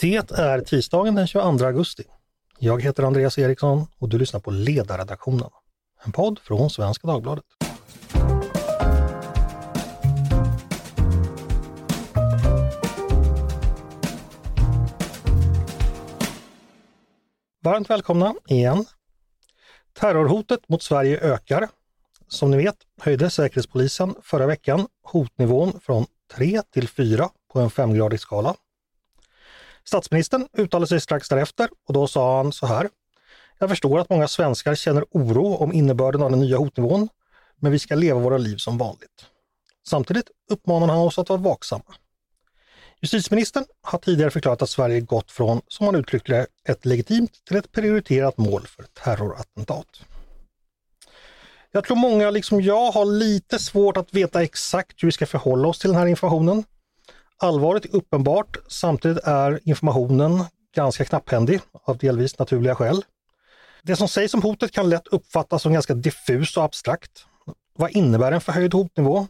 Det är tisdagen den 22 augusti. Jag heter Andreas Eriksson och du lyssnar på Ledarredaktionen, en podd från Svenska Dagbladet. Varmt välkomna igen. Terrorhotet mot Sverige ökar. Som ni vet höjde Säkerhetspolisen förra veckan hotnivån från 3 till 4 på en femgradig skala. Statsministern uttalade sig strax därefter och då sa han så här. Jag förstår att många svenskar känner oro om innebörden av den nya hotnivån, men vi ska leva våra liv som vanligt. Samtidigt uppmanar han oss att vara vaksamma. Justitieministern har tidigare förklarat att Sverige gått från, som han uttryckte det, ett legitimt till ett prioriterat mål för terrorattentat. Jag tror många, liksom jag, har lite svårt att veta exakt hur vi ska förhålla oss till den här informationen. Allvaret är uppenbart, samtidigt är informationen ganska knapphändig av delvis naturliga skäl. Det som sägs om hotet kan lätt uppfattas som ganska diffus och abstrakt. Vad innebär en förhöjd hotnivå?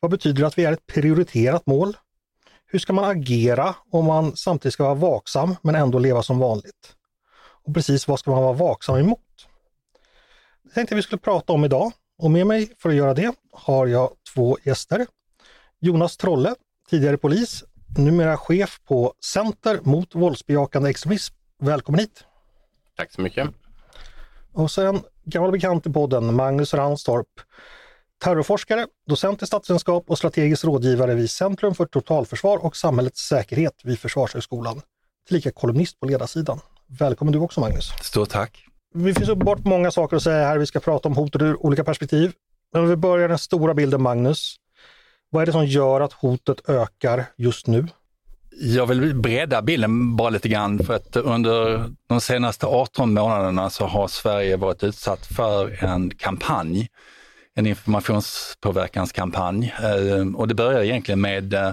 Vad betyder det att vi är ett prioriterat mål? Hur ska man agera om man samtidigt ska vara vaksam men ändå leva som vanligt? Och precis vad ska man vara vaksam emot? Det tänkte jag vi skulle prata om idag och med mig för att göra det har jag två gäster. Jonas Trolle, tidigare polis, numera chef på Center mot våldsbejakande extremism. Välkommen hit! Tack så mycket! Och sen gammal bekant i podden, Magnus Ranstorp, terrorforskare, docent i statsvetenskap och strategisk rådgivare vid Centrum för totalförsvar och samhällets säkerhet vid Försvarshögskolan. Tillika kolumnist på ledarsidan. Välkommen du också Magnus! Stort tack! Det finns uppenbart många saker att säga här. Vi ska prata om hotet ur olika perspektiv. Men om vi börjar den stora bilden Magnus. Vad är det som gör att hotet ökar just nu? Jag vill bredda bilden bara lite grann för att under de senaste 18 månaderna så har Sverige varit utsatt för en kampanj, en informationspåverkanskampanj. Ehm, och det började egentligen med eh,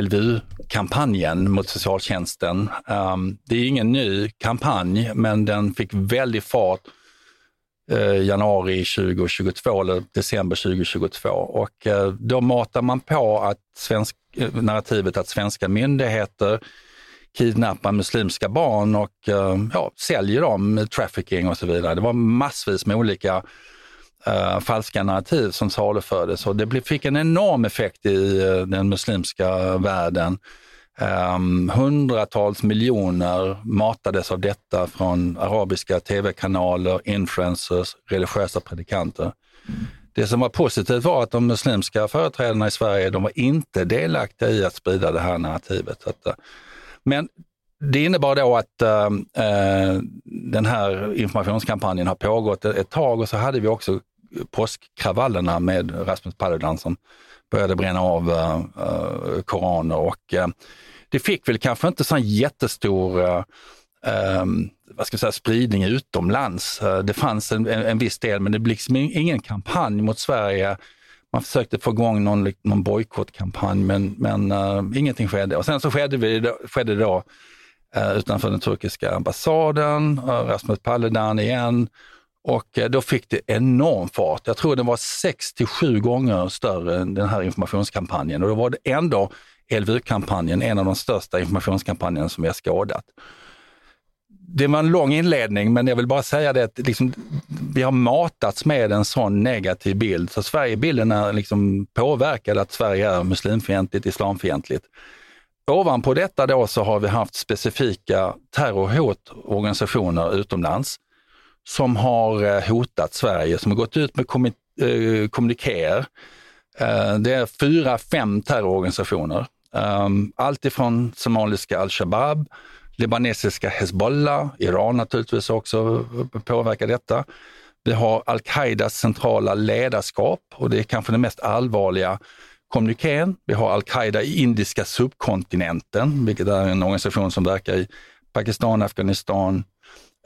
LVU-kampanjen mot socialtjänsten. Ehm, det är ingen ny kampanj, men den fick väldig fart Eh, januari 2022 eller december 2022 och eh, då matar man på att svensk, eh, narrativet att svenska myndigheter kidnappar muslimska barn och eh, ja, säljer dem, trafficking och så vidare. Det var massvis med olika uh, falska narrativ som salufördes och det fick en enorm effekt i eh, den muslimska världen. Um, hundratals miljoner matades av detta från arabiska tv-kanaler, influencers, religiösa predikanter. Mm. Det som var positivt var att de muslimska företrädarna i Sverige, de var inte delaktiga i att sprida det här narrativet. Att, uh, men det innebar då att uh, den här informationskampanjen har pågått ett, ett tag och så hade vi också påskkravallerna med Rasmus Paludan som började bränna av uh, koraner och uh, det fick väl kanske inte sån jättestor uh, um, vad ska jag säga, spridning utomlands. det fanns en, en, en viss del, men det blev liksom ingen kampanj mot Sverige. Man försökte få igång någon, någon bojkottkampanj, men, men ingenting skedde. Och sen så skedde, vi, skedde det då utanför den turkiska ambassaden, Rasmus Paludan igen och eh, då fick det enorm fart. Jag tror den var 6 till 7 gånger större än den här informationskampanjen och då var det ändå LVU-kampanjen, en av de största informationskampanjerna som vi har skådat. Det var en lång inledning, men jag vill bara säga det att liksom, vi har matats med en sån negativ bild. Så Sverigebilden är liksom påverkad att Sverige är muslimfientligt, islamfientligt. Ovanpå detta då så har vi haft specifika terrorhotorganisationer utomlands som har eh, hotat Sverige, som har gått ut med eh, kommunikéer. Eh, det är fyra, fem terrororganisationer. Ehm, Allt ifrån somaliska al-Shabaab, libanesiska Hezbollah, Iran naturligtvis också påverkar detta. Vi har al-Qaidas centrala ledarskap och det är kanske den mest allvarliga kommunikén. Vi har al-Qaida i indiska subkontinenten, vilket är en organisation som verkar i Pakistan, Afghanistan,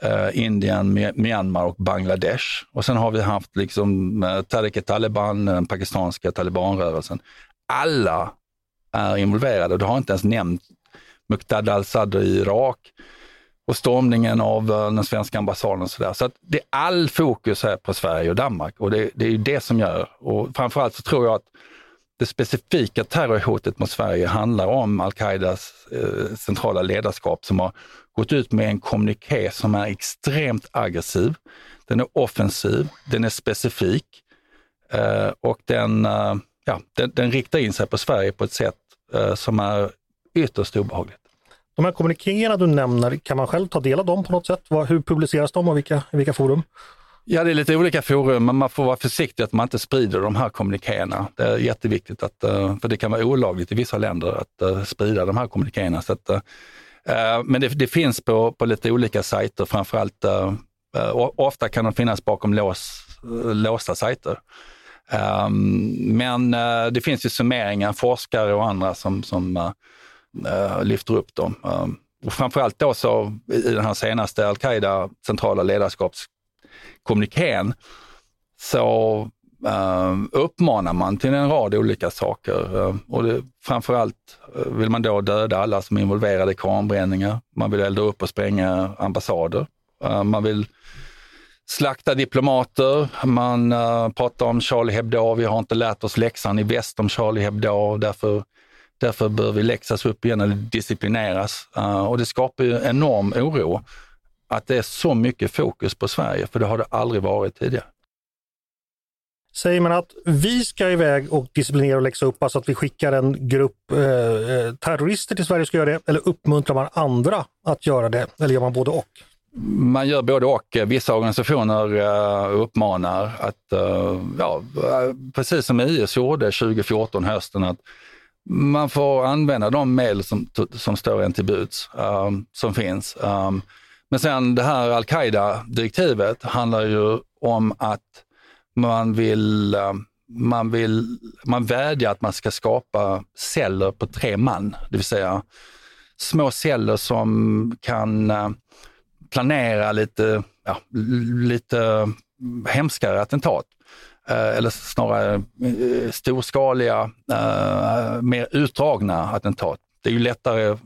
eh, Indien, Myanmar och Bangladesh. Och sen har vi haft liksom eh, Tariq Taliban, den pakistanska talibanrörelsen. Alla är involverade och du har inte ens nämnt Muqtada al-Sadr i Irak och stormningen av eh, den svenska ambassaden och sådär. Så att det är all fokus här på Sverige och Danmark och det, det är ju det som gör, och framförallt så tror jag att det specifika terrorhotet mot Sverige handlar om al-Qaidas eh, centrala ledarskap som har gått ut med en kommuniké som är extremt aggressiv. Den är offensiv, den är specifik eh, och den, eh, ja, den, den, riktar in sig på Sverige på ett sätt eh, som är ytterst obehagligt. De här kommunikéerna du nämner, kan man själv ta del av dem på något sätt? Hur publiceras de och vilka, vilka forum? Ja, det är lite olika forum, men man får vara försiktig att man inte sprider de här kommunikéerna. Det är jätteviktigt, att, för det kan vara olagligt i vissa länder att sprida de här kommunikéerna. Så att, Eh, men det, det, finns på, på lite olika sajter, framförallt eh, eh, ofta kan de finnas bakom lås, låsta sajter. Ehm, men det finns ju summeringar, forskare och andra som, som lyfter upp dem. Ehm, och framförallt då så i den här senaste al-Qaida centrala ledarskapskommunikén så uh, uppmanar man till en rad olika saker. Uh, och det, framförallt uh, vill man då döda alla som är involverade i koranbränningar. Man vill elda upp och spränga ambassader. Man vill slakta diplomater. Man pratar om Charlie Hebdo. Vi har inte lärt oss läxan i väst om Charlie Hebdo. Därför, därför bör vi läxas upp igen eller disciplineras. Och det skapar ju enorm oro att det är så mycket fokus på Sverige, för det har det aldrig varit tidigare. Säger man att vi ska iväg och disciplinera och läxa upp, alltså att vi skickar en grupp eh, eh terrorister till Sverige ska göra det, eller uppmuntrar man andra att göra det, eller gör man både och? Man gör både och. Eh, vissa organisationer uh, uppmanar att, uh, ja, precis som IS gjorde 2014 hösten, att man får använda de medel som, som står en till buds, um, som finns. Um, men sen det här al-Qaida-direktivet handlar ju om att man vill, eh, man vill, man vädjar att man ska skapa celler på tre man, det vill säga små celler som kan eh, planera lite, ja, lite hemskare attentat. Eh, eller snarare storskaliga, mer utdragna attentat. Det är ju lättare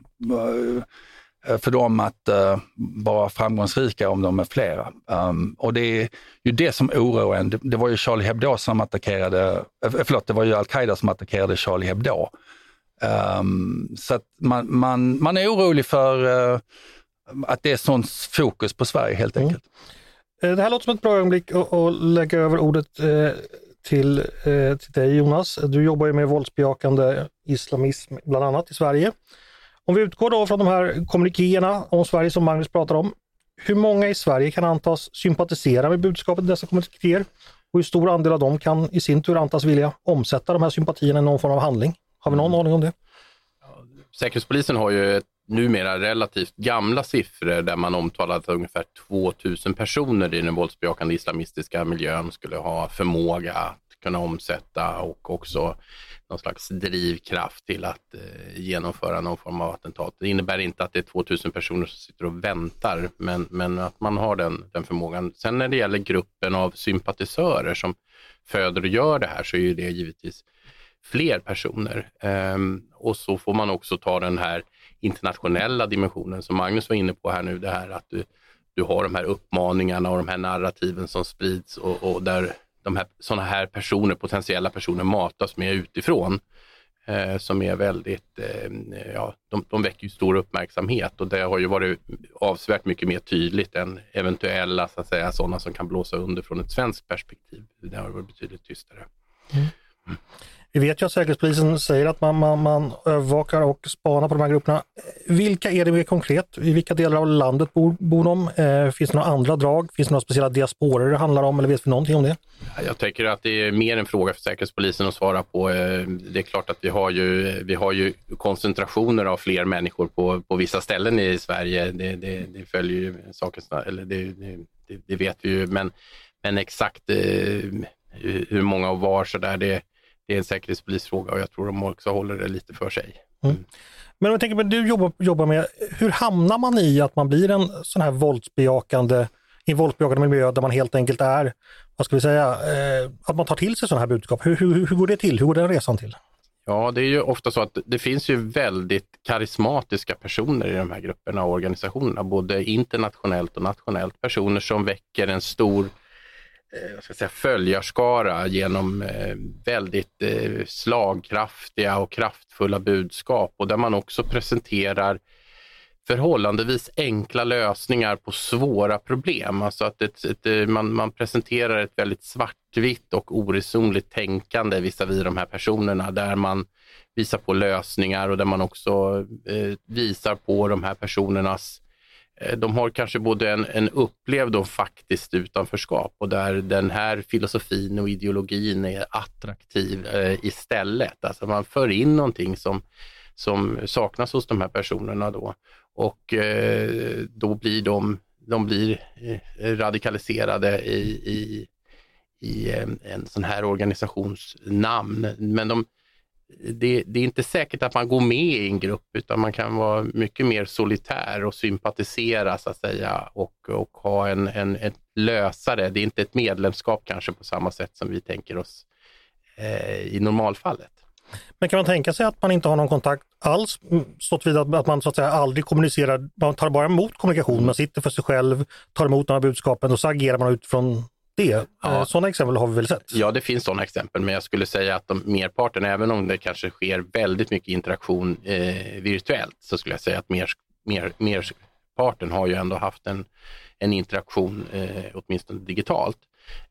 för dem att uh, vara framgångsrika om de är flera. Um, och det är ju det som oroar en. Det, det, var ju Charlie Hebdo som attackerade, uh, förlåt, det var ju Al-Qaida som attackerade Charlie Hebdo. Um, så att man, man, man är orolig för uh, att det är sånt fokus på Sverige helt mm. enkelt. Mm. Det här låter som ett bra ögonblick att lägga över ordet till, till dig Jonas. Du jobbar ju med våldsbejakande islamism bland annat i Sverige. Om vi utgår då från de här kommunikéerna om Sverige som Magnus pratar om. Hur många i Sverige kan antas sympatisera med budskapet i dessa kommunikéer? Och hur stor andel av dem kan i sin tur antas vilja omsätta de här sympatierna i någon form av handling? Har vi någon mm. aning om det? Säkerhetspolisen har ju ett, numera relativt gamla siffror där man omtalar att ungefär 2000 personer i den våldsbejakande islamistiska miljön skulle ha förmåga kunna omsätta och också någon slags drivkraft till att eh, genomföra någon form av attentat. Det innebär inte att det är 2000 personer som sitter och väntar, men, men att man har den, den förmågan. Sen när det gäller gruppen av sympatisörer som föder och gör det här så är ju det givetvis fler personer. Ehm, och så får man också ta den här internationella dimensionen som Magnus var inne på här nu, det här att du, du har de här uppmaningarna och de här narrativen som sprids och, och där de här, sådana här personer, potentiella personer matas med utifrån. Eh, som är väldigt, eh, ja, de, de väcker stor uppmärksamhet och det har ju varit avsevärt mycket mer tydligt än eventuella så att säga, sådana som kan blåsa under från ett svenskt perspektiv. Det har varit betydligt tystare. Mm. Mm. Vi vet ju att Säkerhetspolisen säger att man, man, man övervakar och spanar på de här grupperna. Vilka är det mer konkret? I vilka delar av landet bor, bor de? Eh, finns det några andra drag? Finns det några speciella diasporer det handlar om eller vet vi någonting om det? Jag tänker att det är mer en fråga för Säkerhetspolisen att svara på. Eh, det är klart att vi har ju, vi har ju koncentrationer av fler människor på, på vissa ställen i Sverige. Det, det, det följer ju saken, eller det, det, det, vet vi ju, men, men exakt eh, hur många och var så där, det det är en säkerhetspolisfråga och jag tror de också håller det lite för sig. Mm. mm. Men om jag tänker på du jobbar, jobbar med, hur hamnar man i att man blir en sån här våldsbejakande, i en våldsbejakande miljö där man helt enkelt är, vad ska vi säga, eh, att man tar till sig sådana här budskap. Hur, hur, hur går det till? Hur går den resan till? Ja, det är ju ofta så att det finns ju väldigt karismatiska personer i de här grupperna och organisationerna, både internationellt och nationellt. Personer som väcker en stor eh, ska säga, följarskara genom eh, väldigt eh, slagkraftiga och kraftfulla budskap och där man också presenterar förhållandevis enkla lösningar på svåra problem. Alltså att ett, ett, eh, man, man, presenterar ett väldigt svartvitt och oresonligt tänkande visavi de här personerna där man visar på lösningar och där man också eh, visar på de här personernas Eh, de har kanske både en, en upplevd och faktiskt utanförskap och där den här filosofin och ideologin är attraktiv eh, istället. Alltså man för in någonting som, som saknas hos de här personerna då och eh, då blir de, de blir eh, radikaliserade i, i, i en, en sån här organisations namn. Men de, det, det, är inte säkert att man går med i en grupp utan man kan vara mycket mer solitär och sympatisera så att säga och, och ha en, en, ett lösare. Det är inte ett medlemskap kanske på samma sätt som vi tänker oss eh, i normalfallet. Men kan man tänka sig att man inte har någon kontakt alls, mm, så att, att man så att säga aldrig kommunicerar, man tar bara emot kommunikation, man sitter för sig själv, tar emot de här budskapen och så agerar man utifrån det. Ja. Sådana exempel har vi väl sett? Ja, det finns sådana exempel, men jag skulle säga att de, merparten, även om det kanske sker väldigt mycket interaktion eh, virtuellt, så skulle jag säga att mer, mer, merparten har ju ändå haft en, en interaktion, eh, åtminstone digitalt.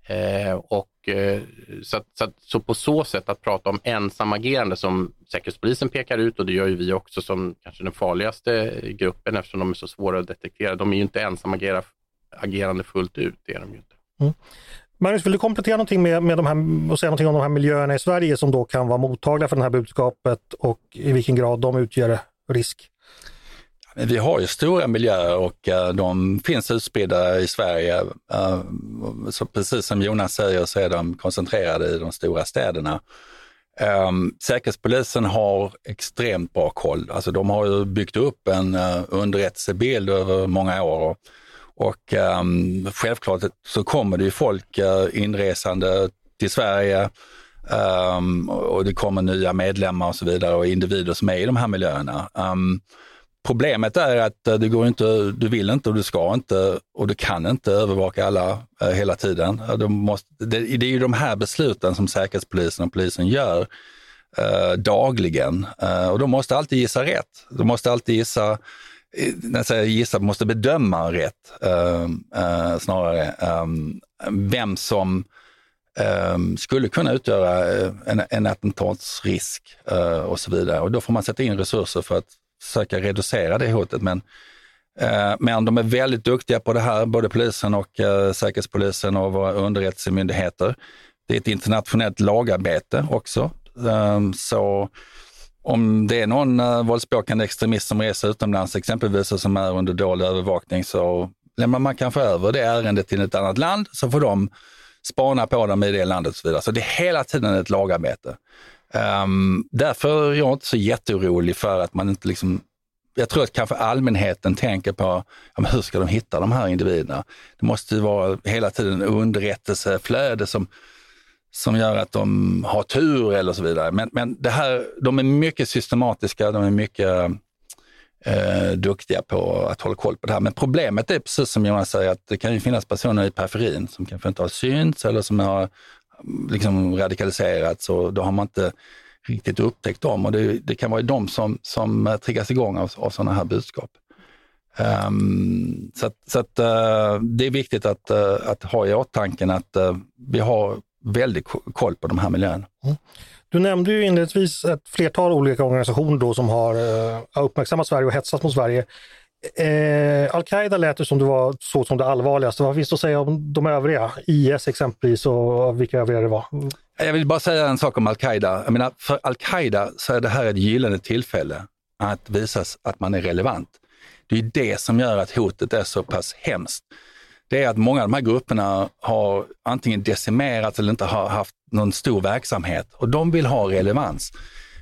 Eh, och, eh, så, så, så, på så sätt att prata om ensamagerande som Säkerhetspolisen pekar ut och det gör ju vi också som kanske den farligaste gruppen eftersom de är så svåra att detektera. De är ju inte ensamagerande fullt ut, det är de ju inte. Mm. Magnus, vill du komplettera någonting med, med de här, och säga någonting om de här miljöerna i Sverige som då kan vara mottagliga för det här budskapet och i vilken grad de utgör risk? Vi har ju stora miljöer och eh, de finns utspridda i Sverige. Eh, så precis som Jonas säger så är de koncentrerade i de stora städerna. Ehm, Säkerhetspolisen har extremt bra koll. Alltså de har ju byggt upp en eh, underrättelsebild över många år. Och um, självklart så kommer det ju folk uh, inresande till Sverige um, och det kommer nya medlemmar och så vidare och individer som är i de här miljöerna. Um, Problemet är att uh, det går inte, du vill inte och du ska inte och du kan inte övervaka alla uh, hela tiden. Du måste, det, det, är ju de här besluten som Säkerhetspolisen och polisen gör dagligen och de måste alltid gissa rätt. De måste alltid gissa, när jag gissar, måste bedöma rätt ehm, eh, snarare. Ehm, vem som ehm, skulle kunna utgöra eh, en, en attentatsrisk och så vidare. Och då får man sätta in resurser för att försöka reducera det hotet. Men, men de är väldigt duktiga på det här, både polisen och Säkerhetspolisen och våra underrättelsemyndigheter. Det är ett internationellt lagarbete också. Så om det är någon eh, våldsbejakande extremist som reser utomlands exempelvis och som är under dålig övervakning så lämnar man kanske över det ärendet till ett annat land så får de spana på dem i det landet och så vidare. Så det är hela tiden ett lagarbete. Um, därför är jag inte så jätteorolig för att man inte liksom jag tror att kanske allmänheten tänker på ja, hur ska de hitta de här individerna. Det måste ju vara hela tiden underrättelseflöde som, som gör att de har tur eller så vidare. Men, men det här, de är mycket systematiska, de är mycket eh, duktiga på att hålla koll på det här. Men problemet är precis som Jonas säger att det kan ju finnas personer i periferin som kanske inte har synts eller som har mm, liksom radikaliserats och då har man inte riktigt upptäckt dem och det, det kan vara de som, som eh, triggas igång av, av sådana här budskap. Um, så att, så att, uh, det är viktigt att, uh, att ha i åtanke att uh, vi har väldigt koll på de här miljöerna. Mm. Du nämnde ju inledningsvis ett flertal olika organisationer då som har uppmärksammat Sverige och hetsat mot Sverige. Eh, Al-Qaida lät det som det var så som det allvarligaste. Vad finns det att säga om de övriga? IS exempelvis och vilka övriga det var? Jag vill bara säga en sak om Al-Qaida. Jag menar, för Al-Qaida så är det här ett gyllene tillfälle att visa att man är relevant. Det är det som gör att hotet är så pass hemskt. Det är att många av de här grupperna har antingen decimerats eller inte har haft någon stor verksamhet och de vill ha relevans.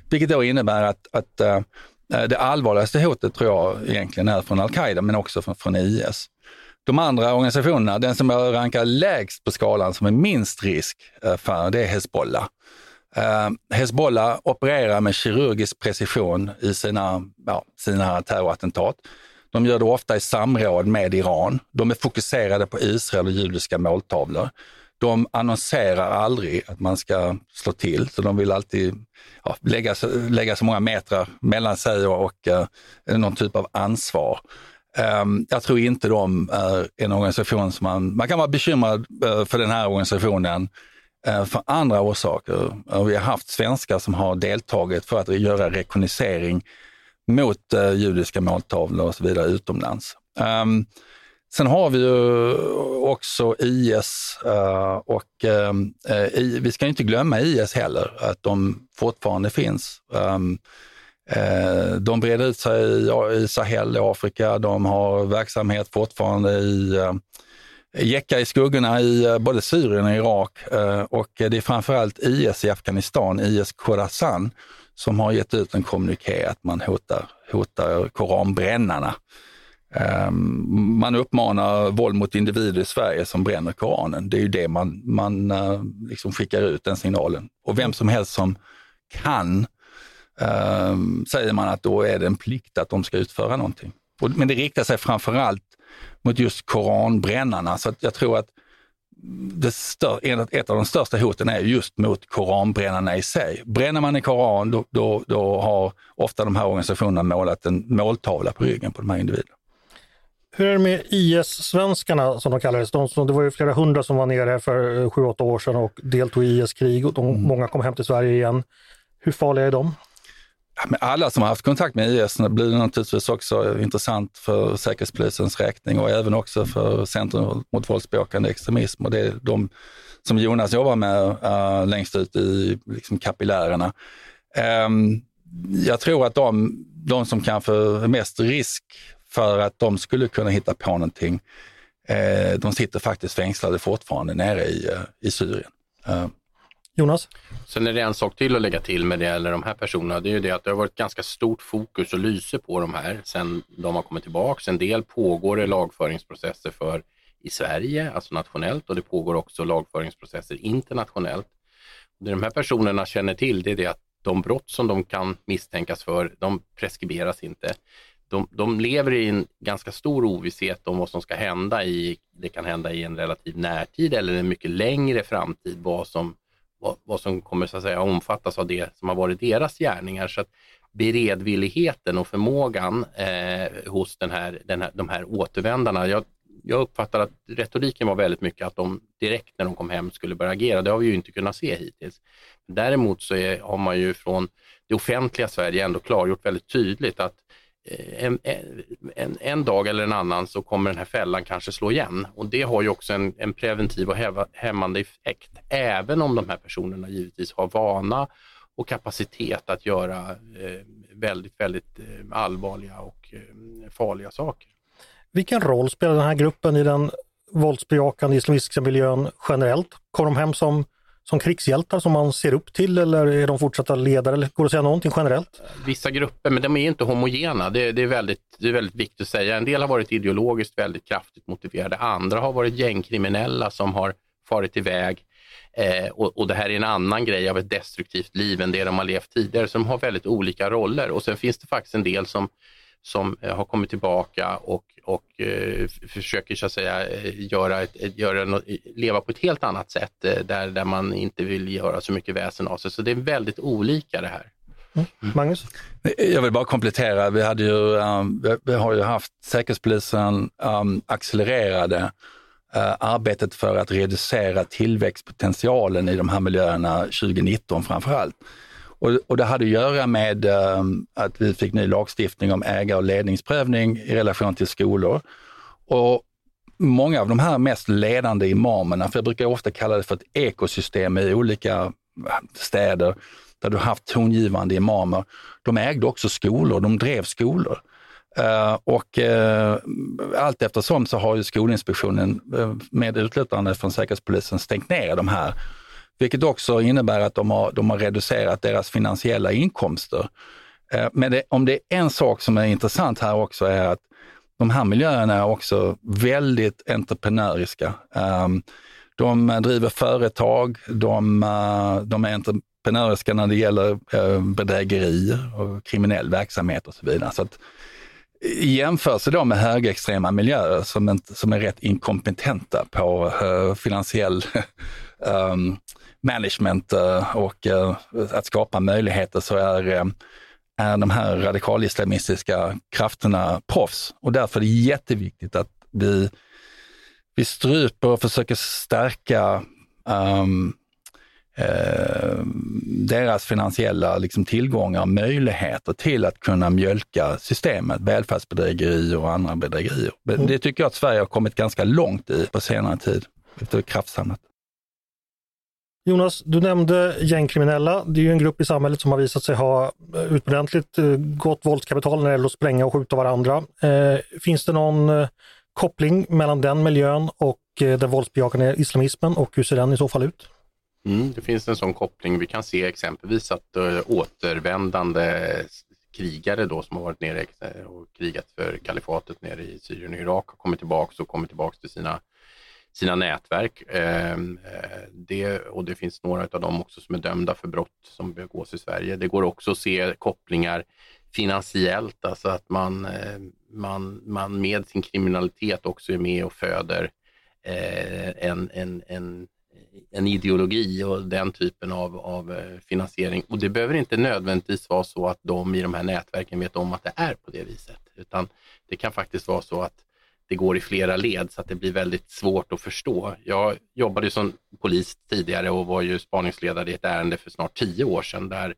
Vilket då innebär att, att eh, eh, det allvarligaste hotet tror jag egentligen är från al-Qaida men också från, från IS. De andra organisationerna, den som jag rankar lägst på skalan som är minst risk eh, för, det är Hezbollah. Uh, Hezbollah opererar med kirurgisk precision i sina, ja, sina terrorattentat. De gör det ofta i samråd med Iran. De är fokuserade på Israel och judiska måltavlor. de annonserar aldrig att man ska slå till, så de vill alltid ja, lägga, lägga så många meter mellan sig och, och eh, någon typ av ansvar. Um, jag tror inte de är en organisation som man, man kan vara bekymrad uh, för den här organisationen uh, för andra orsaker. vi har haft svenskar som har deltagit för att göra rekognosering mot eh, judiska måltavlor och så vidare utomlands. Um, Sen har vi ju också IS uh, eh, och uh, i, vi ska inte glömma IS heller, att de fortfarande finns. Um, uh, de breder ut sig i, i Sahel i Afrika, de har verksamhet fortfarande i uh, Jäcka i skuggorna i både Syrien och Irak och det är framförallt IS i Afghanistan, IS Khorasan, som har gett ut en kommuniké att man hotar, hotar koranbrännarna. Ehm, man uppmanar våld mot individer i Sverige som bränner Koranen. Det är ju det man, man eh, liksom skickar ut, den signalen. Och vem som helst som kan, um, säger man att då är det en plikt att de ska utföra någonting. men det riktar sig framförallt mot just koranbrännarna. Så jag tror att det stör, ett av de största hoten är just mot koranbrännarna i sig. Bränner man en koran, då, då, då har ofta de här organisationerna målat en måltavla på ryggen på de här individerna. Hur är det med IS-svenskarna som de kallades? De som, det var ju flera hundra som var nere för sju, åtta år sedan och deltog i IS-krig och de, mm. många kom hem till Sverige igen. Hur farliga är de? Alla som har haft kontakt med IS blir naturligtvis också intressant för Säkerhetspolisens räkning och även också för Centrum mot våldsbejakande extremism. Och det är de som Jonas jobbar med uh, längst ut i liksom, kapillärerna. Um, jag tror att de, de som kanske är mest risk för att de skulle kunna hitta på någonting. Eh, de sitter faktiskt fängslade fortfarande nere i, eh, i Syrien. Eh. Jonas? Sen är det en sak till att lägga till med det gäller de här personerna. Det är ju det att det har varit ganska stort fokus och lyse på de här sen de har kommit tillbaka. En del pågår det lagföringsprocesser för i Sverige, alltså nationellt och det pågår också lagföringsprocesser internationellt. Det de här personerna känner till det är det att de brott som de kan misstänkas för, de preskriberas inte de, de lever i en ganska stor ovisshet om vad som ska hända i, det kan hända i en relativ närtid eller en mycket längre framtid, vad som, vad, vad som kommer så att säga omfattas av det som har varit deras gärningar. Så att beredvilligheten och förmågan eh, hos den här, den här, de här återvändarna, jag, jag uppfattar att retoriken var väldigt mycket att de direkt när de kom hem skulle börja agera. Det har vi ju inte kunnat se hittills. Däremot så är, har man ju från det offentliga Sverige ändå klargjort väldigt tydligt att Eh, Eh, en, eh, en, en, dag eller en annan så kommer den här fällan kanske slå igen. Och det har ju också en, en preventiv och hämmande effekt, även om de här personerna givetvis har vana och kapacitet att göra eh, väldigt, väldigt eh, allvarliga och eh, farliga saker. Vilken roll spelar den här gruppen i den våldsbejakande islamistiska miljön generellt? Kommer de hem som som krigshjältar som man ser upp till eller är de fortsatta ledare? Eller går det att säga någonting generellt? Vissa grupper, men de är inte homogena. Det, det, är väldigt, det är väldigt viktigt att säga. En del har varit ideologiskt väldigt kraftigt motiverade. Andra har varit gängkriminella som har farit iväg. Eh, och, och, det här är en annan grej av ett destruktivt liv än det de har levt tidigare. Så de har väldigt olika roller. Och sen finns det faktiskt en del som som eh, har kommit tillbaka och, och eh, försöker så att säga eh, göra ett, göra något, leva på ett helt annat sätt där, där man inte vill göra så mycket väsen av sig. Så det är väldigt olika det här. Mm. Magnus? Jag vill bara komplettera. Vi, hade ju, um, vi har ju haft Säkerhetspolisen um, accelererade uh, arbetet för att reducera tillväxtpotentialen i de här miljöerna 2019 framför allt. Och, och det hade att göra med um, att vi fick ny lagstiftning om ägar och ledningsprövning i relation till skolor. Och många av de här mest ledande imamerna, för jag brukar ofta kalla det för ett ekosystem i olika eh, städer, där du haft tongivande imamer, de ägde också skolor, de drev skolor. Uh, och uh, allt eftersom så har ju Skolinspektionen uh, med utlåtande från Säkerhetspolisen stängt ner de här vilket också innebär att de har, de har reducerat deras finansiella inkomster. Eh, men det, om det är en sak som är intressant här också är att de här miljöerna är också väldigt entreprenöriska. Ehm, de driver företag, de, eh, de är entreprenöriska när det gäller eh, bedrägerier och kriminell verksamhet och så vidare. Så att I jämförelse då med högerextrema miljöer som, inte, som är rätt inkompetenta på finansiell um, management uh, och uh, att skapa möjligheter så är, är de här radikalislamistiska krafterna proffs. Och därför är det jätteviktigt att vi, vi stryper och försöker stärka um, Eh, deras finansiella liksom, tillgångar, möjligheter till att kunna mjölka systemet, välfärdsbedrägerier och andra bedrägerier. Mm. Det tycker jag att Sverige har kommit ganska långt i på senare tid, efter kraftsamlat. Jonas, du nämnde gängkriminella. Det är ju en grupp i samhället som har visat sig ha eh, utomordentligt eh, gott våldskapital när det gäller att spränga och skjuta varandra. Eh, finns det någon koppling mellan den miljön och den våldsbejakande islamismen och hur ser den i så fall ut? Mm, det finns en sån koppling. Vi kan se exempelvis att återvändande krigare då som har varit nere och krigat för kalifatet nere i Syrien och Irak har kommit tillbaka och kommit tillbaka till sina, sina nätverk. Ehm, eh, det, och det finns några av dem också som är dömda för brott som begås i Sverige. Det går också att se kopplingar finansiellt, alltså att man, eh, man, man med sin kriminalitet också är med och föder eh, en, en, en en ideologi och den typen av, av eh, finansiering. Och det behöver inte nödvändigtvis vara så att de i de här nätverken vet om att det är på det viset, utan det kan faktiskt vara så att det går i flera led så att det blir väldigt svårt att förstå. Jag jobbade som polis tidigare och var ju spaningsledare i ett ärende för snart tio år sedan där,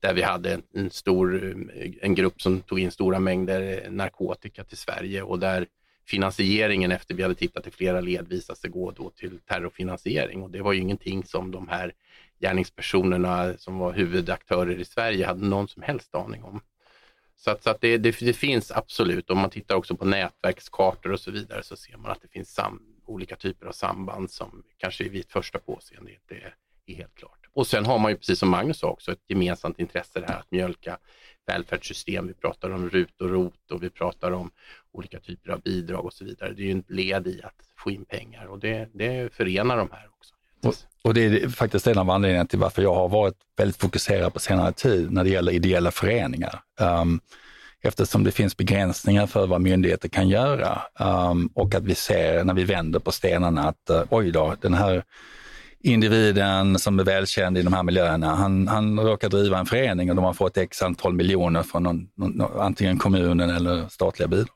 där vi hade en, en stor en grupp som tog in stora mängder narkotika till Sverige och där finansieringen efter vi hade tittat i flera led visade sig gå då till terrorfinansiering och det var ju ingenting som de här gärningspersonerna som var huvudaktörer i Sverige hade någon som helst aning om. Så att, så att det, det, det, finns absolut, om man tittar också på nätverkskartor och så vidare så ser man att det finns sam, olika typer av samband som kanske vid ett första påseende inte är, är helt klart. Och sen har man ju precis som Magnus sa också ett gemensamt intresse det här att mjölka välfärdssystem. Vi pratar om RUT och ROT och vi pratar om olika typer av bidrag och så vidare. Det är ju ett led i att få in pengar och det, det förenar de här också. Och, och, det är faktiskt en av anledningarna till varför jag har varit väldigt fokuserad på senare tid när det gäller ideella föreningar. Um, eftersom det finns begränsningar för vad myndigheter kan göra um, och att vi ser när vi vänder på stenarna att uh, oj då, den här individen som är välkänd i de här miljöerna, han, han råkar driva en förening och de har fått x antal miljoner från någon, någon, antingen kommunen eller statliga bidrag.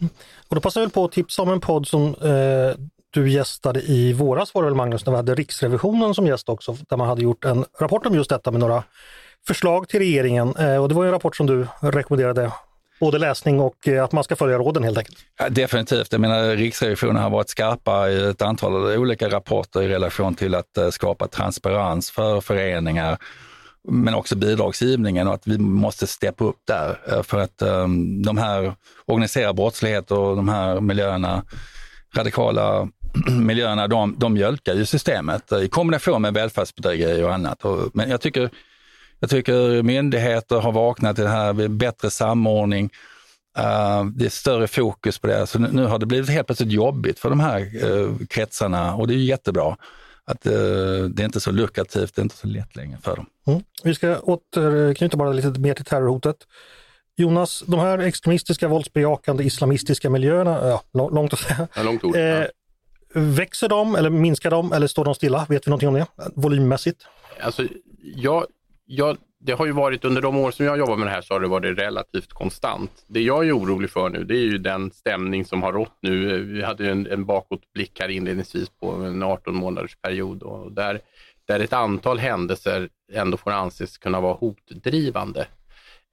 Mm. Och då passar jag på att tipsa om en podd som eh, du gästade i våras var det väl Magnus, när vi hade Riksrevisionen som gäst också, där man hade gjort en rapport om just detta med några förslag till regeringen. Eh, och det var en rapport som du rekommenderade både läsning och eh, att man ska följa råden helt enkelt. Ja, definitivt. Jag menar, Riksrevisionen har varit skarpa i ett antal olika rapporter i relation till att eh, skapa transparens för föreningar, men också bidragsgivningen och att vi måste steppa upp där för att um, de här organiserade brottslighet och de här miljöerna, radikala miljöerna, de, de mjölkar ju systemet i kombination med välfärdsbedrägerier och annat. Men jag tycker jag tycker myndigheter har vaknat till det här, bättre samordning. Uh, det är större fokus på det. Så nu, nu, har det blivit helt plötsligt jobbigt för de här uh, kretsarna och det är jättebra. Att uh, det är inte så lukrativt, det är inte så lätt längre för dem. Mm. Vi ska återknyta bara lite mer till terrorhotet. Jonas, de här extremistiska, våldsbejakande, islamistiska miljöerna, ja, långt att säga. Ja, långt ord, ja. Växer de eller minskar de eller står de stilla? Vet vi någonting om det volymmässigt? Alltså, jag, jag, det har ju varit under de år som jag jobbar med det här så har det varit relativt konstant. Det jag är orolig för nu det är ju den stämning som har rått nu. Vi hade en, en bakåtblick här inledningsvis på en 18 månaders period och där, där ett antal händelser ändå får anses kunna vara hotdrivande.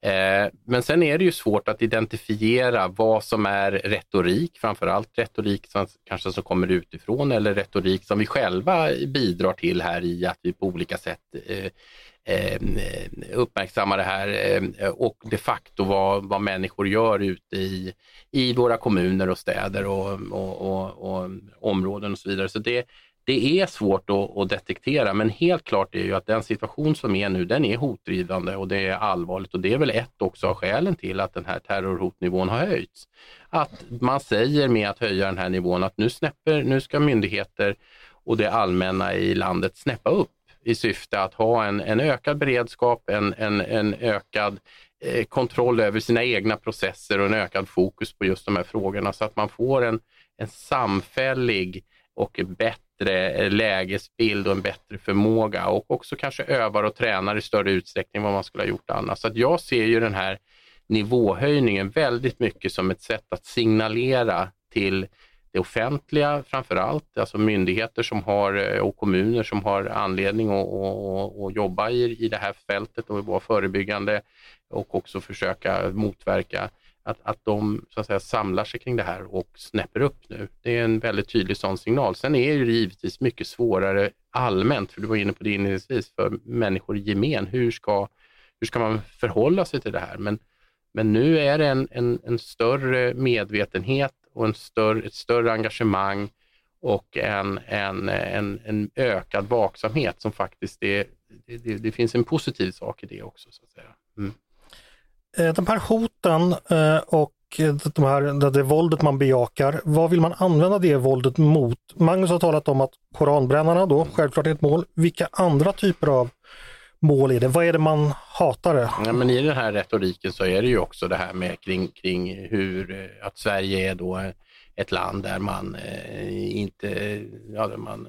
Eh, men sen är det ju svårt att identifiera vad som är retorik, framförallt retorik som kanske som kommer utifrån eller retorik som vi själva bidrar till här i att vi på olika sätt eh, eh, uppmärksammar uppmärksamma det här och de facto vad, vad människor gör ute i, i våra kommuner och städer och, och, och, och områden och så vidare. Så det, det är svårt att, att, detektera, men helt klart är ju att den situation som är nu, den är hotdrivande och det är allvarligt och det är väl ett också av skälen till att den här terrorhotnivån har höjts. Att man säger med att höja den här nivån att nu, snäpper, nu ska myndigheter och det allmänna i landet snäppa upp i syfte att ha en, en ökad beredskap, en, en, en ökad eh, kontroll över sina egna processer och en ökad fokus på just de här frågorna så att man får en, en samfällig och bättre lägesbild och en bättre förmåga och också kanske övar och tränar i större utsträckning än vad man skulle ha gjort annars. Så jag ser ju den här nivåhöjningen väldigt mycket som ett sätt att signalera till det offentliga framför allt, alltså myndigheter som har, eh, och kommuner som har anledning att, att, att jobba i, i det här fältet och vara förebyggande och också försöka motverka att, att de så att säga, samlar sig kring det här och snäpper upp nu. Det är en väldigt tydlig sån signal. Sen är det givetvis mycket svårare allmänt, för du var inne på det inledningsvis, för människor i gemen. Hur ska, hur ska man förhålla sig till det här? Men, men nu är det en, en, en större medvetenhet och en större, ett större engagemang och en, en, en, en ökad vaksamhet som faktiskt är, det, det, finns en positiv sak i det också. så att säga. Mm. Eh, de här hoten eh, och eh, de här, det våldet man bejakar, vad vill man använda det våldet mot? Magnus har talat om att koranbrännarna då självklart är ett mål. Vilka andra typer av mål är det? Vad är det man hatar? Det? Ja, men I den här retoriken så är det ju också det här med kring, kring hur att Sverige är då ett land där man inte ja, där man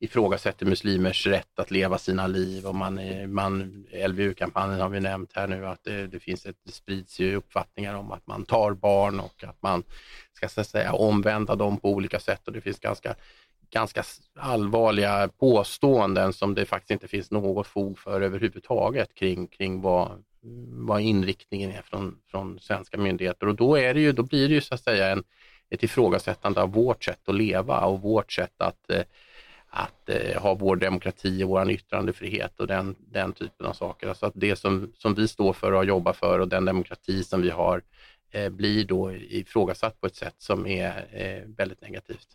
ifrågasätter muslimers rätt att leva sina liv och man, man LVU-kampanjen har vi nämnt här nu att det, det, finns ett, det sprids ju uppfattningar om att man tar barn och att man ska så säga omvända dem på olika sätt och det finns ganska ganska allvarliga påståenden som det faktiskt inte finns något fog för överhuvudtaget kring, kring vad, vad inriktningen är från, från svenska myndigheter. Och då, är det ju, då blir det ju så att säga en, ett ifrågasättande av vårt sätt att leva och vårt sätt att, eh, att eh, ha vår demokrati och vår yttrandefrihet och den, den typen av saker. Alltså att det som, som vi står för och jobbar för och den demokrati som vi har eh, blir då ifrågasatt på ett sätt som är väldigt negativt.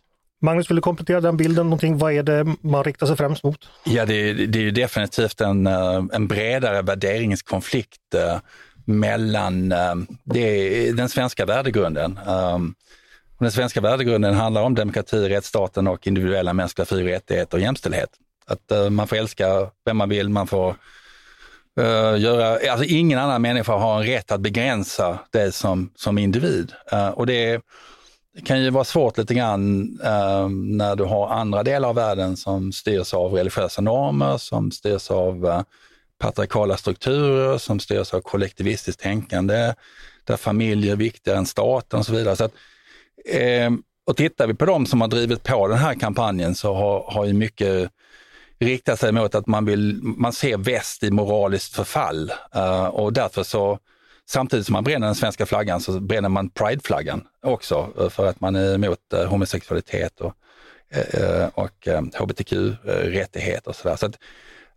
Magnus, vill du komplettera den bilden? Någonting? Vad är det man riktar sig främst mot? Ja, det, det är ju definitivt en, eh, en bredare värderingskonflikt eh, mellan eh, det, den svenska värdegrunden. Den svenska värdegrunden handlar om demokrati, rättsstaten och individuella mänskliga fri och rättigheter och jämställdhet. Att eh, man får älska vem man vill, man får Uh, göra, alltså ingen annan människa har en rätt att begränsa dig som, som individ. Uh, och det, kan ju vara svårt lite grann när du har andra delar av världen som styrs av religiösa normer, som styrs av patriarkala strukturer, som styrs av kollektivistiskt tänkande, där familj är viktigare än staten och så vidare. Så att, eh, och tittar vi på de som har drivit på den här kampanjen så har, har ju mycket riktat sig mot att man, vill, man ser väst i moraliskt förfall eh, och därför så Samtidigt som man bränner den svenska flaggan så bränner man prideflaggan också eh, för att man är emot eh, homosexualitet och, eh, och eh, hbtq-rättigheter och sådär. Så att,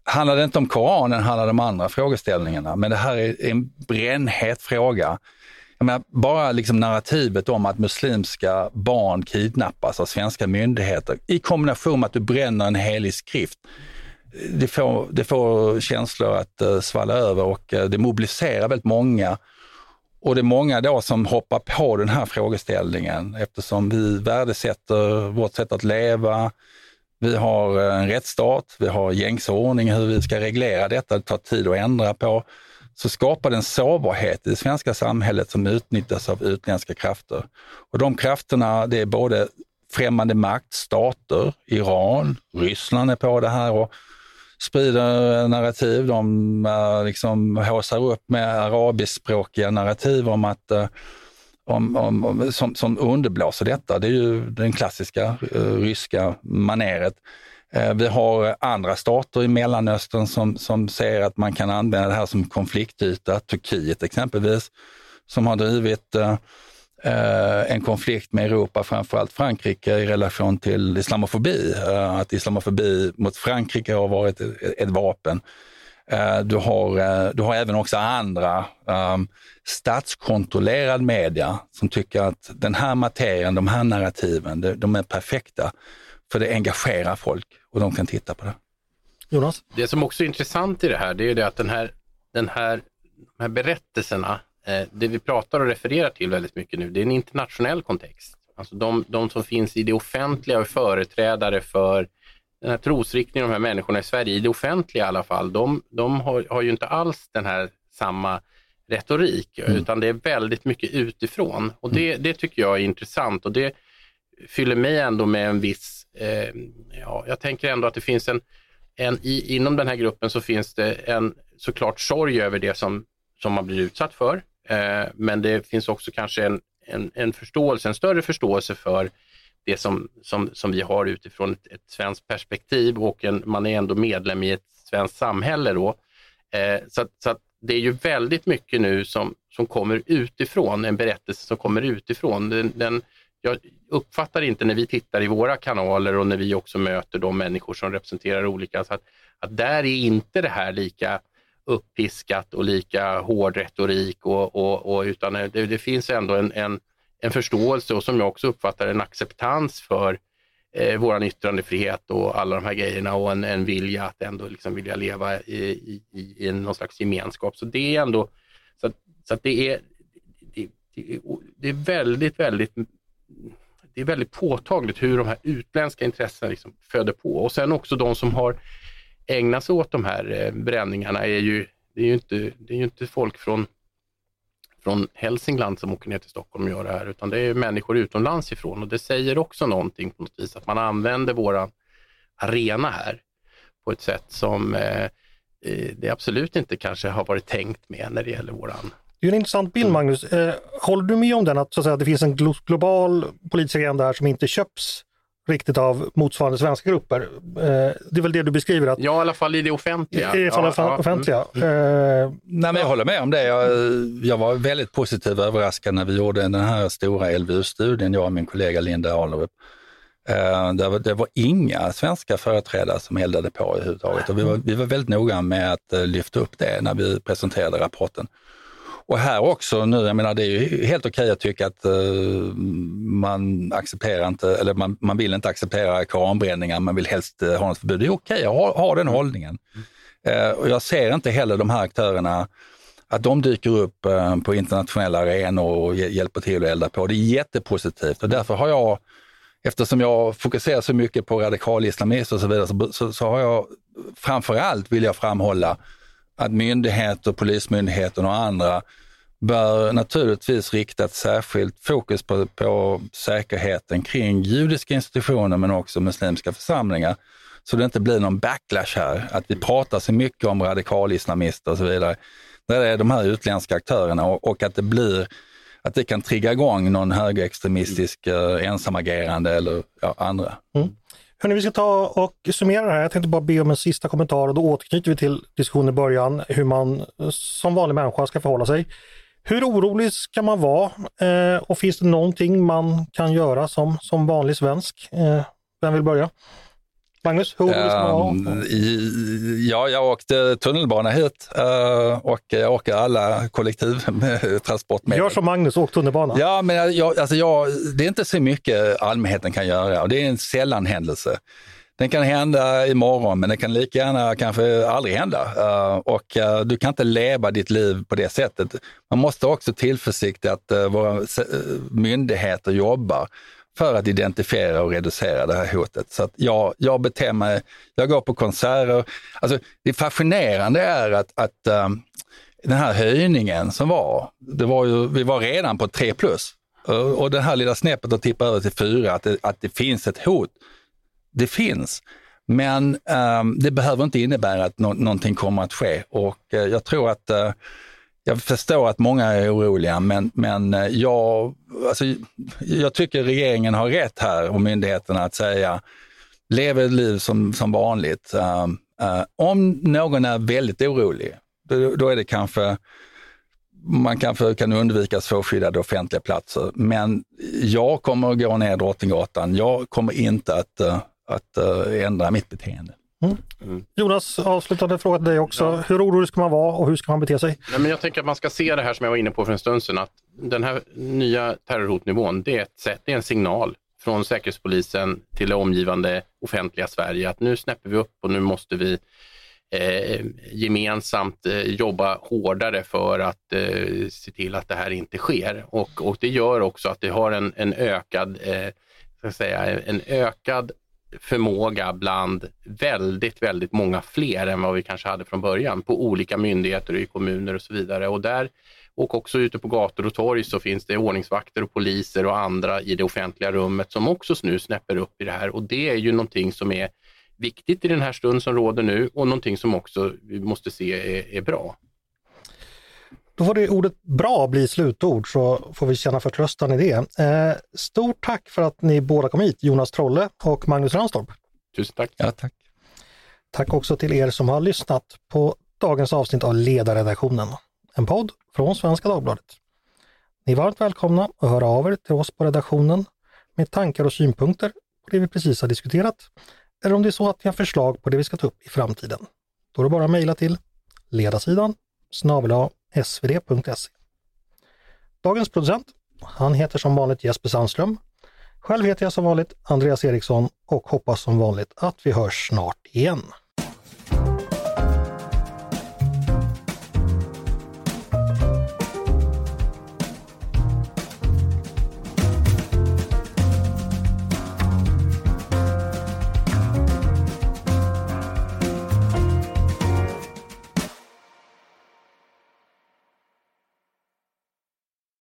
handlar det inte om Koranen handlar det om andra frågeställningarna. Men det här är en brännhet fråga. Jag menar, bara liksom narrativet om att muslimska barn kidnappas av svenska myndigheter i kombination med att du bränner en helig skrift det får, det får känslor att uh, svalla över och uh, det mobiliserar väldigt många. Och det är många då som hoppar på den här frågeställningen eftersom vi värdesätter vårt sätt att leva. Vi har eh, en rättsstat, vi har gängse ordning hur vi ska reglera detta, det tar tid att ändra på. Så skapar den sårbarhet i det svenska samhället som utnyttjas av utländska krafter. Och de krafterna, det är både främmande makt, stater, Iran, Ryssland är på det här och sprider narrativ. De eh, liksom håsar upp med arabiskspråkiga narrativ om att eh, om, om, om, som, som underblåser detta. Det är ju den klassiska uh, ryska maneret. Eh, vi har andra stater i Mellanöstern som, som ser att man kan använda det här som konfliktyta. Turkiet exempelvis, som har drivit eh, eh, en konflikt med Europa, framförallt Frankrike i relation till islamofobi. Eh, att islamofobi mot Frankrike har varit ett, ett vapen. Eh, du, har, eh, du har även också andra ehm, statskontrollerad media som tycker att den här materien, de här narrativen, de, de är perfekta. För det engagerar folk och de kan titta på det. Jonas? Det som också är intressant i det här, det är det att den här, den här, de här berättelserna Eh, det vi pratar och refererar till väldigt mycket nu, det är en internationell kontext. Alltså de, de som finns i det offentliga och företrädare för den här trosriktningen, de här människorna i Sverige, i det offentliga i alla fall, de, de har, har ju inte alls den här samma retorik, mm. utan det är väldigt mycket utifrån. Och det, mm. det tycker jag är intressant och det fyller mig ändå med en viss, eh, ja, jag tänker ändå att det finns en, en i, inom den här gruppen så finns det en såklart sorg över det som, som man blir utsatt för. Eh, men det finns också kanske en, en, en förståelse, en större förståelse för det som, som, som vi har utifrån ett, ett svenskt perspektiv och en, man är ändå medlem i ett svenskt samhälle då. Eh, så, så att det är ju väldigt mycket nu som, som kommer utifrån, en berättelse som kommer utifrån. Den, den, jag uppfattar inte när vi tittar i våra kanaler och när vi också möter de människor som representerar olika, så att, att där är inte det här lika uppiskat och lika hård retorik och, och, och utan det, det, finns ändå en, en, en förståelse och som jag också uppfattar en acceptans för eh, vår yttrandefrihet och alla de här grejerna och en, en vilja att ändå liksom vilja leva i, i, i någon slags gemenskap. Så det är ändå, så, så att det är, det, det är väldigt, väldigt det är väldigt påtagligt hur de här utländska intressena liksom föder på. Och sen också de som har ägnat sig åt de här eh, bränningarna är ju, det är ju inte, det är ju inte folk från från Hälsingland som åker ner till Stockholm och gör det här, utan det är människor utomlands ifrån. Och det säger också någonting på något vis, att man använder våran arena här på ett sätt som eh, eh det absolut inte kanske har varit tänkt med när det gäller våran det är en intressant bild Magnus. Eh, håller du med om den att, så att säga, det finns en global politisk agenda här som inte köps riktigt av motsvarande svenska grupper. Eh, det är väl det du beskriver? Att, ja, i alla fall i det offentliga. I, i ja, ja, offentliga. Mm. Eh, Nej, men jag håller med om det. Jag, jag var väldigt positivt överraskad när vi gjorde den här stora LVU-studien, jag och min kollega Linda Ahlerup. Det, var, det var inga svenska företrädare som eldade på överhuvudtaget och vi var, vi var väldigt noga med att lyfta upp det när vi presenterade rapporten. Och här också nu, jag menar det är ju helt okej okay att tycka att uh, man accepterar inte, eller man, man vill inte acceptera koranbränningar, man vill helst uh, ha något förbud. Det är okej okay att ha, ha den hållningen. Uh, och jag ser inte heller de här aktörerna att de dyker upp på internationella arenor och hjälper till att elda på. Det är jättepositivt och därför har jag, eftersom jag fokuserar så mycket på radikalislamister och så vidare, så, så, så har jag framförallt vill jag framhålla att myndigheter, Polismyndigheten och andra bör naturligtvis rikta ett särskilt fokus på, på säkerheten kring judiska institutioner men också muslimska församlingar. Så det inte blir någon backlash här, att vi pratar så mycket om radikalislamister och så vidare. Det är de här utländska aktörerna och, och att det blir att det kan trigga igång någon högerextremistisk eh, ensamagerande eller ja, andra. Mm. Hörrni, vi ska ta och summera det här. Jag tänkte bara be om en sista kommentar och då återknyter vi till diskussionen i början, hur man som vanlig människa ska förhålla sig. Hur orolig ska man vara eh, och finns det någonting man kan göra som, som vanlig svensk? Eh, vem vill börja? Magnus, hur? Um, ja, jag åkte tunnelbana hit uh, och jag åker alla kollektivtransportmedel. Gör som Magnus, åk tunnelbana. Ja, men jag, alltså jag, det är inte så mycket allmänheten kan göra och det är en sällan händelse. Den kan hända imorgon, men den kan lika gärna kanske aldrig hända. Uh, och uh, du kan inte leva ditt liv på det sättet. Man måste också tillförsikta att våra myndigheter jobbar för att identifiera och reducera det här hotet. Så att jag, jag beter mig, jag går på konserter. Alltså, det fascinerande är att, att um, den här höjningen som var, det var ju, vi var redan på 3 plus och det här lilla snäppet att tippa över till 4, att det, att det finns ett hot. Det finns, men um, det behöver inte innebära att no någonting kommer att ske och uh, jag tror att uh, jag förstår att många är oroliga, men, men eh, jag, alltså, jag tycker regeringen har rätt här och myndigheterna att säga lev ett liv som, som vanligt. Uh, uh, om någon är väldigt orolig, då, då, är det kanske man kanske kan undvika svårskyddade offentliga platser. Men jag kommer att gå ner Drottninggatan. Jag kommer inte att, uh, att ändra mitt beteende. Mm. Mm. Jonas, avslutande fråga till dig också. Ja. Hur orolig ska man vara och hur ska man bete sig? Nej, men jag tänker att man ska se det här som jag var inne på för en stund sedan, att den här nya terrorhotnivån, det är, ett sätt, det är en signal från Säkerhetspolisen till det omgivande offentliga Sverige att nu snäpper vi upp och nu måste vi eh, gemensamt eh, jobba hårdare för att eh, se till att det här inte sker. Och, och det gör också att det har en, en ökad, eh, ska säga, en ökad förmåga bland väldigt, väldigt många fler än vad vi kanske hade från början på olika myndigheter och i kommuner och så vidare. Och där och också ute på gator och torg så finns det ordningsvakter och poliser och andra i det offentliga rummet som också nu snäpper upp i det här och det är ju någonting som är viktigt i den här stund som råder nu och någonting som också vi måste se är, är bra. Då får det ordet bra bli slutord så får vi känna förtröstan i det. Eh, stort tack för att ni båda kom hit, Jonas Trolle och Magnus Ranstorp. Tusen tack. Ja, tack. Tack också till er som har lyssnat på dagens avsnitt av Ledarredaktionen, en podd från Svenska Dagbladet. Ni är varmt välkomna att höra av er till oss på redaktionen med tankar och synpunkter på det vi precis har diskuterat, eller om det är så att ni har förslag på det vi ska ta upp i framtiden. Då är det bara att mejla till ledarsidan snabel svd.se. Dagens producent, han heter som vanligt Jesper Sandström. Själv heter jag som vanligt Andreas Eriksson och hoppas som vanligt att vi hörs snart igen.